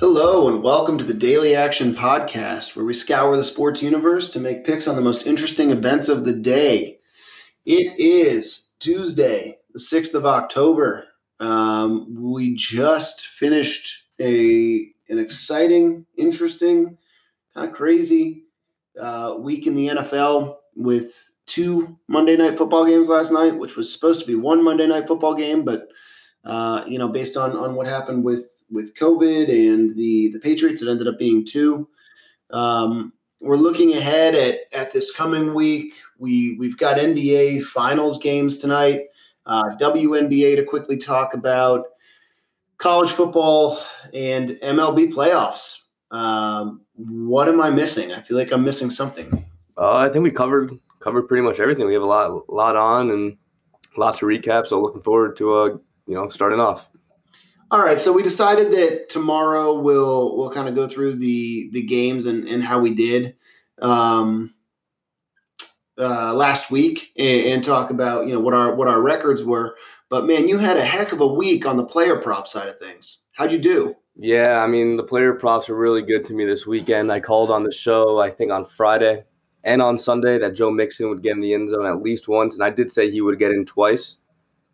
Hello, and welcome to the Daily Action Podcast, where we scour the sports universe to make picks on the most interesting events of the day. It is Tuesday, the 6th of October. Um, we just finished a an exciting, interesting, kind of crazy uh, week in the NFL with two Monday night football games last night, which was supposed to be one Monday night football game, but uh, you know, based on on what happened with with COVID and the the Patriots, it ended up being two. Um, we're looking ahead at at this coming week. We we've got NBA finals games tonight, uh, WNBA to quickly talk about, college football and MLB playoffs. Um, what am I missing? I feel like I'm missing something. Uh, I think we covered covered pretty much everything. We have a lot lot on and lots to recap. So looking forward to uh you know starting off. All right, so we decided that tomorrow we'll we'll kind of go through the the games and, and how we did um, uh, last week and, and, talk about you know what our what our records were. But man, you had a heck of a week on the player prop side of things. How'd you do? Yeah, I mean the player props were really good to me this weekend. I called on the show I think on Friday and on Sunday that Joe Mixon would get in the end zone at least once, and I did say he would get in twice,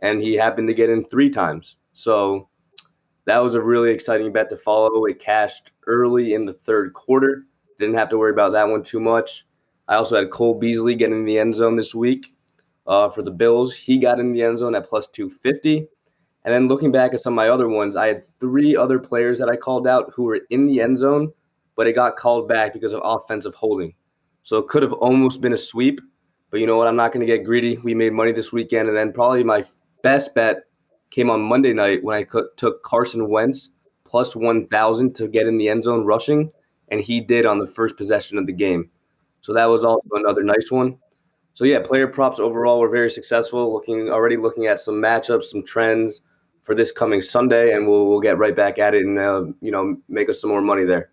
and he happened to get in three times. So that was a really exciting bet to follow. It cashed early in the third quarter. Didn't have to worry about that one too much. I also had Cole Beasley getting in the end zone this week uh, for the Bills. He got in the end zone at plus 250. And then looking back at some of my other ones, I had three other players that I called out who were in the end zone, but it got called back because of offensive holding. So it could have almost been a sweep. But you know what? I'm not going to get greedy. We made money this weekend. And then probably my best bet came on Monday night when I took Carson Wentz plus 1,000 to get in the end zone rushing, and he did on the first possession of the game. So that was also another nice one. So yeah, player props overall were very successful. Looking already looking at some matchups, some trends for this coming Sunday, and we'll we'll get right back at it and uh, you know make us some more money there.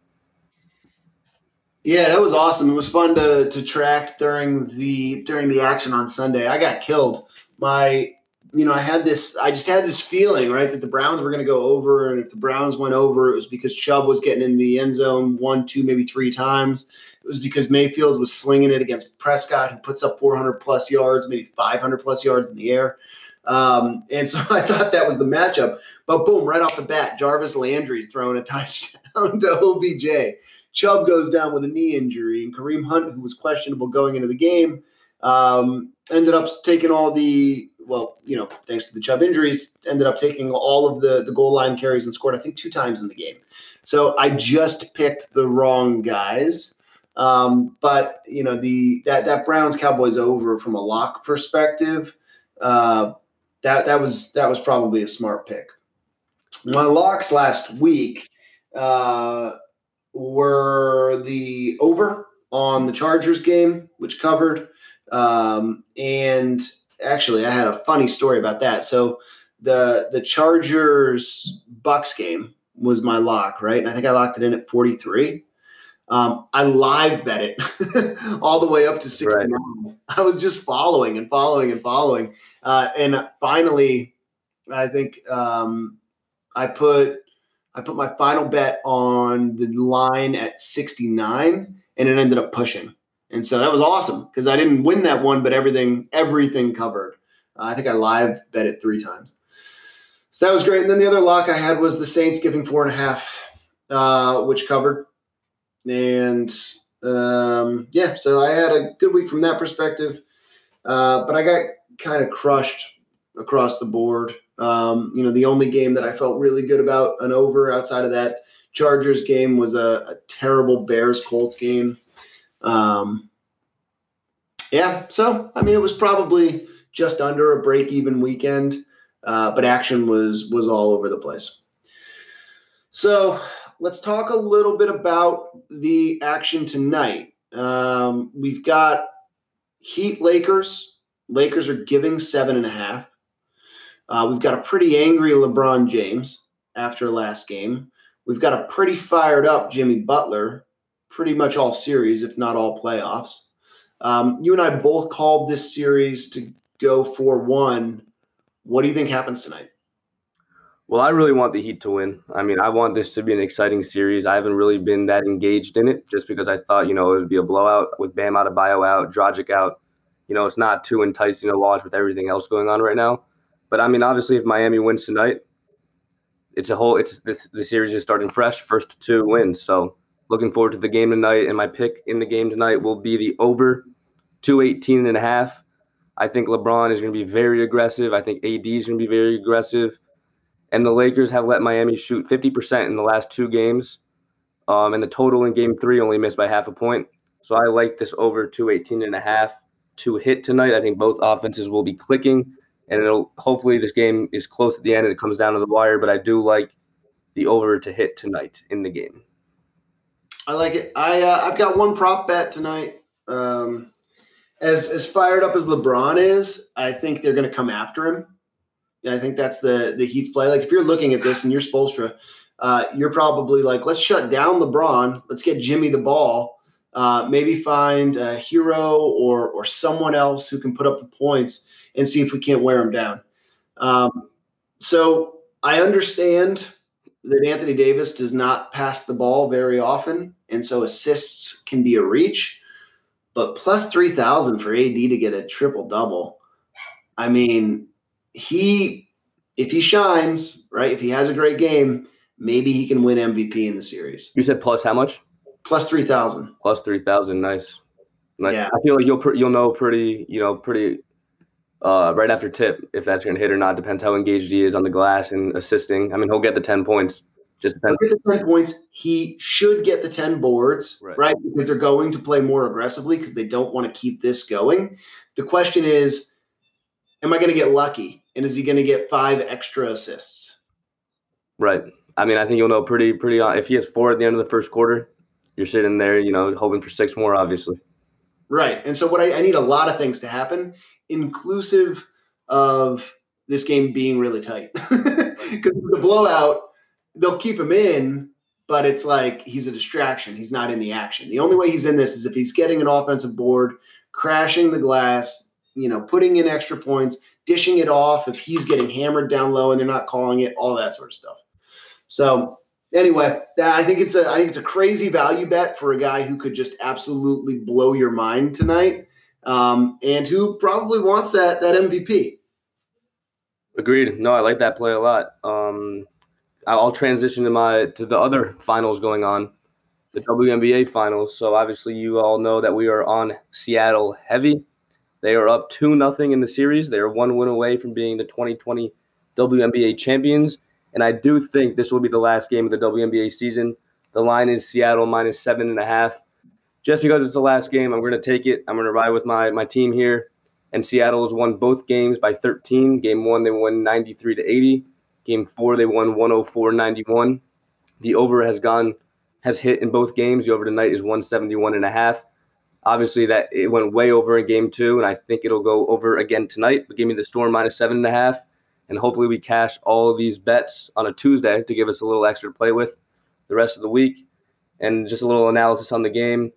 Yeah, that was awesome. It was fun to to track during the during the action on Sunday. I got killed. My you know, I had this, I just had this feeling, right, that the Browns were going to go over. And if the Browns went over, it was because Chubb was getting in the end zone one, two, maybe three times. It was because Mayfield was slinging it against Prescott, who puts up 400 plus yards, maybe 500 plus yards in the air. Um, and so I thought that was the matchup. But boom, right off the bat, Jarvis Landry's throwing a touchdown to OBJ. Chubb goes down with a knee injury, and Kareem Hunt, who was questionable going into the game, um, ended up taking all the well, you know, thanks to the Chubb injuries, ended up taking all of the the goal line carries and scored, I think, two times in the game. So I just picked the wrong guys. Um, but you know, the that that Browns Cowboys over from a lock perspective, uh, that that was that was probably a smart pick. My locks last week uh, were the over on the Chargers game, which covered, um, and actually, I had a funny story about that. So the the Chargers Bucks game was my lock, right? And I think I locked it in at 43. Um, I live bet it all the way up to 69. Right. I was just following and following and following. Uh, and finally, I think um, I put I put my final bet on the line at 69 and it ended up pushing. And so that was awesome because I didn't win that one, but everything everything covered. Uh, I think I live bet it three times. So that was great. And then the other lock I had was the Saints giving four and a half, uh, which covered. And um, yeah, so I had a good week from that perspective. Uh, but I got kind of crushed across the board. Um, you know, the only game that I felt really good about an over outside of that Chargers game was a, a terrible Bears Colts game. Um, yeah, so I mean, it was probably just under a break even weekend, uh, but action was was all over the place. So let's talk a little bit about the action tonight. Um, we've got Heat Lakers. Lakers are giving seven and a half. Uh, we've got a pretty angry LeBron James after last game. We've got a pretty fired up Jimmy Butler pretty much all series, if not all playoffs. Um, you and I both called this series to go for 1. What do you think happens tonight? Well, I really want the Heat to win. I mean, I want this to be an exciting series. I haven't really been that engaged in it just because I thought, you know, it would be a blowout with Bam Adebayo out, Dragic out. You know, it's not too enticing to watch with everything else going on right now. But I mean, obviously, if Miami wins tonight, it's a whole. It's this the series is starting fresh, first two wins. So looking forward to the game tonight. And my pick in the game tonight will be the over 218 and a half. I think LeBron is going to be very aggressive. I think AD is going to be very aggressive and the Lakers have let Miami shoot 50% in the last two games. Um, and the total in game three only missed by half a point. So I like this over 218 and a half to hit tonight. I think both offenses will be clicking and it'll hopefully this game is close at the end and it comes down to the wire, but I do like the over to hit tonight in the game. I like it. I uh, I've got one prop bet tonight. Um, as as fired up as LeBron is, I think they're going to come after him. I think that's the the Heat's play. Like if you're looking at this and you're Spoelstra, uh, you're probably like, let's shut down LeBron. Let's get Jimmy the ball. Uh, maybe find a hero or or someone else who can put up the points and see if we can't wear him down. Um, so I understand that Anthony Davis does not pass the ball very often, and so assists can be a reach. But plus three thousand for AD to get a triple double. I mean, he if he shines, right, if he has a great game, maybe he can win MVP in the series. You said plus how much? Plus three thousand. Plus three thousand. Nice. Nice. Yeah. I feel like you'll you'll know pretty you know pretty uh, right after tip if that's going to hit or not. Depends how engaged he is on the glass and assisting. I mean, he'll get the ten points. Just depends. Get the ten points. He should get the ten boards, right? right? Because they're going to play more aggressively because they don't want to keep this going. The question is, am I going to get lucky? And is he going to get five extra assists? Right. I mean, I think you'll know pretty, pretty. Uh, if he has four at the end of the first quarter, you're sitting there, you know, hoping for six more, obviously. Right. And so, what I, I need a lot of things to happen, inclusive of this game being really tight. Because the blowout, they'll keep him in, but it's like he's a distraction. He's not in the action. The only way he's in this is if he's getting an offensive board, crashing the glass, you know, putting in extra points, dishing it off if he's getting hammered down low and they're not calling it, all that sort of stuff. So anyway, I think it's a I think it's a crazy value bet for a guy who could just absolutely blow your mind tonight, um, and who probably wants that that MVP. Agreed. No, I like that play a lot. Um, I'll transition to my to the other finals going on, the WNBA finals. So obviously, you all know that we are on Seattle heavy. They are up 2 nothing in the series. They are one win away from being the 2020 WNBA champions. And I do think this will be the last game of the WNBA season. The line is Seattle minus seven and a half. Just because it's the last game, I'm going to take it. I'm going to ride with my, my team here. And Seattle has won both games by 13. Game one, they won 93 to 80. Game four, they won 104 91. The over has gone, has hit in both games. The over tonight is 171 and a half. Obviously, that it went way over in game two, and I think it'll go over again tonight. But give me the Storm minus seven and a half, and hopefully we cash all of these bets on a Tuesday to give us a little extra to play with the rest of the week. And just a little analysis on the game.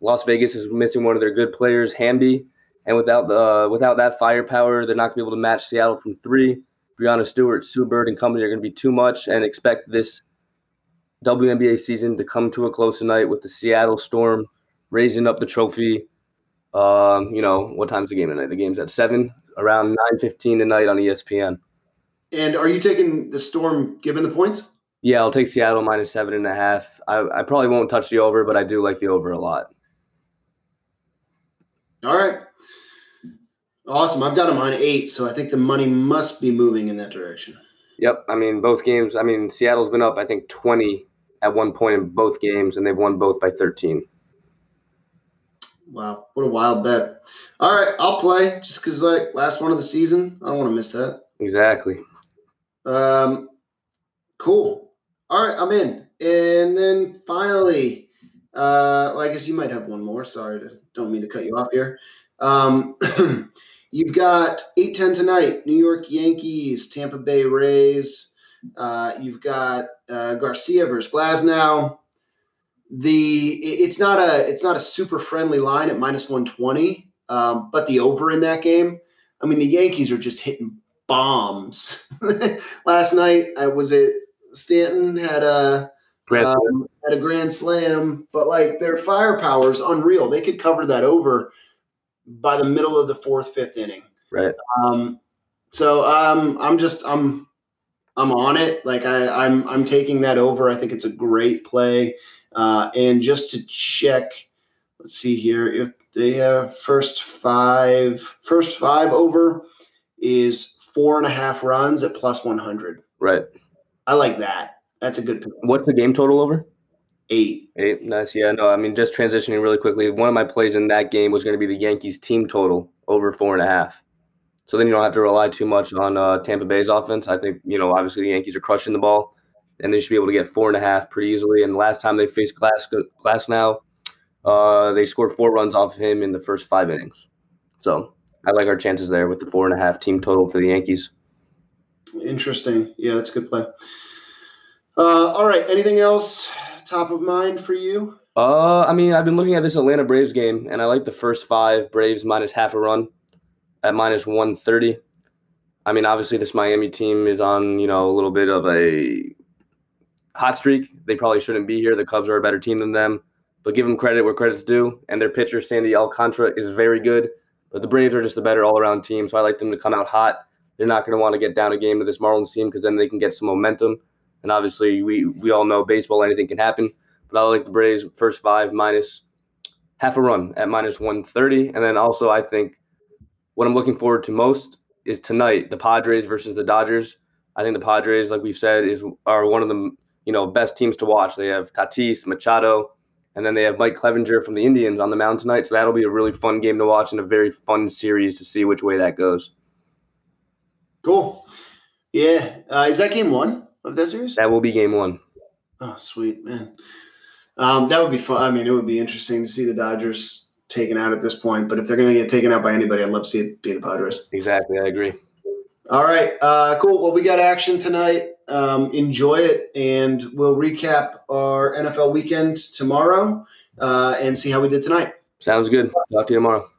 Las Vegas is missing one of their good players, Hamby, and without the uh, without that firepower, they're not going to be able to match Seattle from three. Breanna Stewart, Sue Bird, and company are going to be too much, and expect this WNBA season to come to a close tonight with the Seattle Storm raising up the trophy. Um, you know, what time's the game tonight? The game's at seven, around nine fifteen tonight on ESPN. And are you taking the Storm given the points? Yeah, I'll take Seattle minus seven and a half. I, I probably won't touch the over, but I do like the over a lot. All right. Awesome. I've got them on eight, so I think the money must be moving in that direction. Yep. I mean, both games. I mean, Seattle's been up, I think, 20 at one point in both games, and they've won both by 13. Wow, what a wild bet. All right, I'll play just because like last one of the season. I don't want to miss that. Exactly. Um, cool. All right, I'm in. And then finally, uh, well, I guess you might have one more. Sorry, to, don't mean to cut you off here. Um, you've got eight ten tonight. New York Yankees, Tampa Bay Rays. Uh, you've got uh, Garcia versus Glasnow the it's not a it's not a super friendly line at minus 120 um, but the over in that game i mean the yankees are just hitting bombs. Last night, I was it Stanton had a um, had a grand slam, but like their firepower is unreal. They could cover that over by the middle of the fourth, fifth inning. right. Um, so um, I'm just I'm I'm on it. Like I, I'm I'm taking that over. I think it's a great play. Uh, and just to check, let's see here if they have first five first five over is four and a half runs at plus one hundred. Right. I like that. That's a good pick. What's the game total over? Eight. Eight. Nice. Yeah. No. I mean, just transitioning really quickly. One of my plays in that game was going to be the Yankees team total over four and a half. So then you don't have to rely too much on uh, Tampa Bay's offense. I think you know obviously the Yankees are crushing the ball, and they should be able to get four and a half pretty easily. And last time they faced Glass Glasnow, uh, they scored four runs off of him in the first five innings. So I like our chances there with the four and a half team total for the Yankees. Interesting. Yeah, that's a good play. Uh, all right. Anything else top of mind for you? Uh, I mean, I've been looking at this Atlanta Braves game, and I like the first five Braves minus half a run at minus one thirty. I mean, obviously, this Miami team is on you know a little bit of a hot streak. They probably shouldn't be here. The Cubs are a better team than them, but give them credit where credit's due. And their pitcher Sandy Alcantara is very good, but the Braves are just a better all-around team. So I like them to come out hot. They're not going to want to get down a game to this Marlins team because then they can get some momentum. And obviously, we we all know baseball, anything can happen. But I like the Braves first five minus half a run at minus 130. And then also, I think what I'm looking forward to most is tonight, the Padres versus the Dodgers. I think the Padres, like we've said, is are one of the you know best teams to watch. They have Tatis, Machado, and then they have Mike Clevinger from the Indians on the mound tonight. So that'll be a really fun game to watch and a very fun series to see which way that goes. Cool. Yeah. Uh, is that game one of that series? That will be game one. Oh, sweet man. Um, that would be fun. I mean, it would be interesting to see the Dodgers taken out at this point. But if they're going to get taken out by anybody, I'd love to see it be the Padres. Exactly, I agree. All right, uh, cool. Well, we got action tonight. Um, enjoy it, and we'll recap our NFL weekend tomorrow uh, and see how we did tonight. Sounds good. Talk to you tomorrow.